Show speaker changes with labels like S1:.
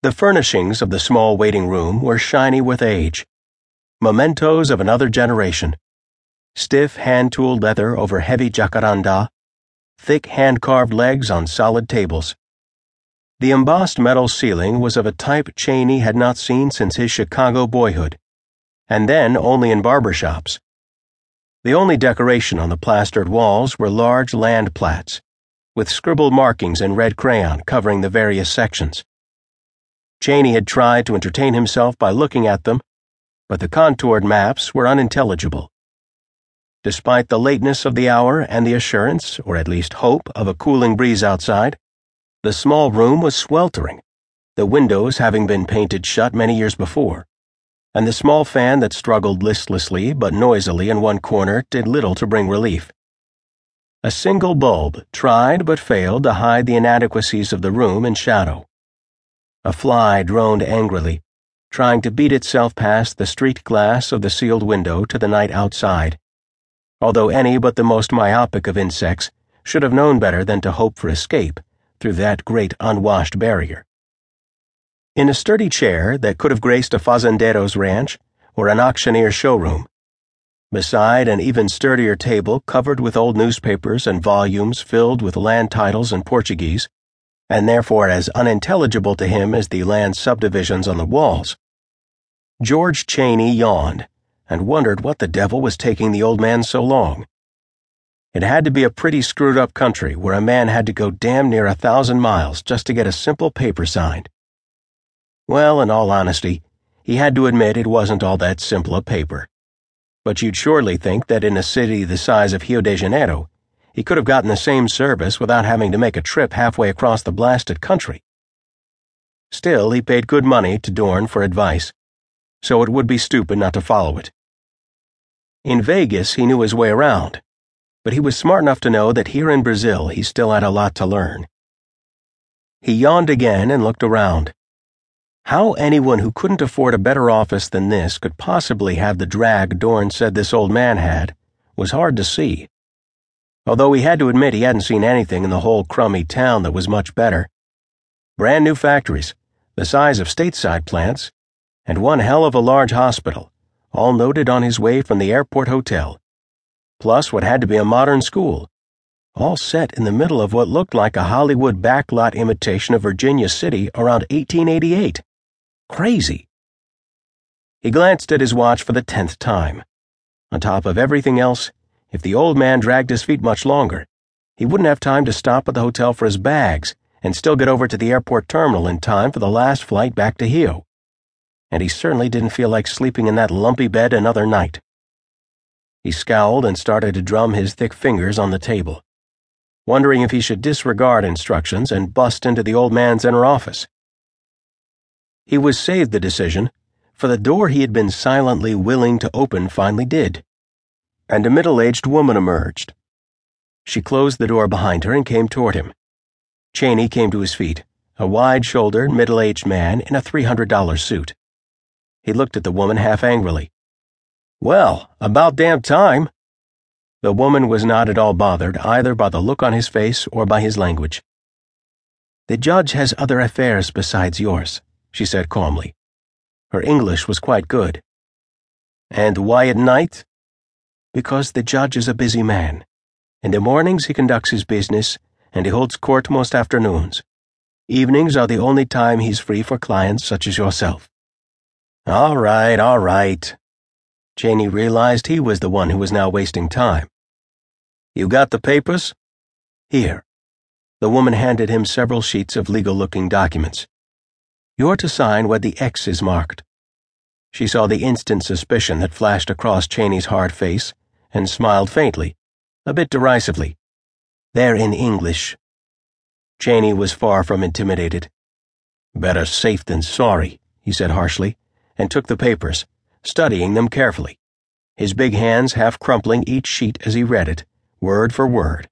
S1: The furnishings of the small waiting room were shiny with age. Mementos of another generation. Stiff hand tooled leather over heavy jacaranda, thick hand carved legs on solid tables. The embossed metal ceiling was of a type Chaney had not seen since his Chicago boyhood, and then only in barber shops. The only decoration on the plastered walls were large land plats, with scribbled markings in red crayon covering the various sections. Chaney had tried to entertain himself by looking at them, but the contoured maps were unintelligible. Despite the lateness of the hour and the assurance, or at least hope, of a cooling breeze outside, the small room was sweltering, the windows having been painted shut many years before, and the small fan that struggled listlessly but noisily in one corner did little to bring relief. A single bulb tried but failed to hide the inadequacies of the room in shadow. A fly droned angrily, trying to beat itself past the street glass of the sealed window to the night outside, although any but the most myopic of insects should have known better than to hope for escape through that great unwashed barrier. In a sturdy chair that could have graced a fazendeiro's ranch or an auctioneer's showroom, beside an even sturdier table covered with old newspapers and volumes filled with land titles in Portuguese, and therefore as unintelligible to him as the land subdivisions on the walls, George Chaney yawned and wondered what the devil was taking the old man so long. It had to be a pretty screwed up country where a man had to go damn near a thousand miles just to get a simple paper signed. Well, in all honesty, he had to admit it wasn't all that simple a paper. But you'd surely think that in a city the size of Rio de Janeiro, he could have gotten the same service without having to make a trip halfway across the blasted country. Still, he paid good money to Dorn for advice, so it would be stupid not to follow it. In Vegas, he knew his way around but he was smart enough to know that here in Brazil he still had a lot to learn. He yawned again and looked around. How anyone who couldn't afford a better office than this could possibly have the drag Dorn said this old man had was hard to see. Although he had to admit he hadn't seen anything in the whole crummy town that was much better. Brand new factories, the size of stateside plants, and one hell of a large hospital, all noted on his way from the airport hotel plus what had to be a modern school, all set in the middle of what looked like a Hollywood backlot imitation of Virginia City around 1888. Crazy. He glanced at his watch for the tenth time. On top of everything else, if the old man dragged his feet much longer, he wouldn't have time to stop at the hotel for his bags and still get over to the airport terminal in time for the last flight back to Rio. And he certainly didn't feel like sleeping in that lumpy bed another night. He scowled and started to drum his thick fingers on the table, wondering if he should disregard instructions and bust into the old man's inner office. He was saved the decision, for the door he had been silently willing to open finally did, and a middle aged woman emerged. She closed the door behind her and came toward him. Chaney came to his feet, a wide shouldered, middle aged man in a $300 suit. He looked at the woman half angrily. Well, about damn time. The woman was not at all bothered either by the look on his face or by his language. The judge has other affairs besides yours, she said calmly. Her English was quite good. And why at night? Because the judge is a busy man. In the mornings he conducts his business, and he holds court most afternoons. Evenings are the only time he's free for clients such as yourself. All right, all right, Chaney realized he was the one who was now wasting time. You got the papers? Here. The woman handed him several sheets of legal looking documents. You're to sign where the X is marked. She saw the instant suspicion that flashed across Chaney's hard face and smiled faintly, a bit derisively. They're in English. Chaney was far from intimidated. Better safe than sorry, he said harshly, and took the papers studying them carefully, his big hands half crumpling each sheet as he read it, word for word.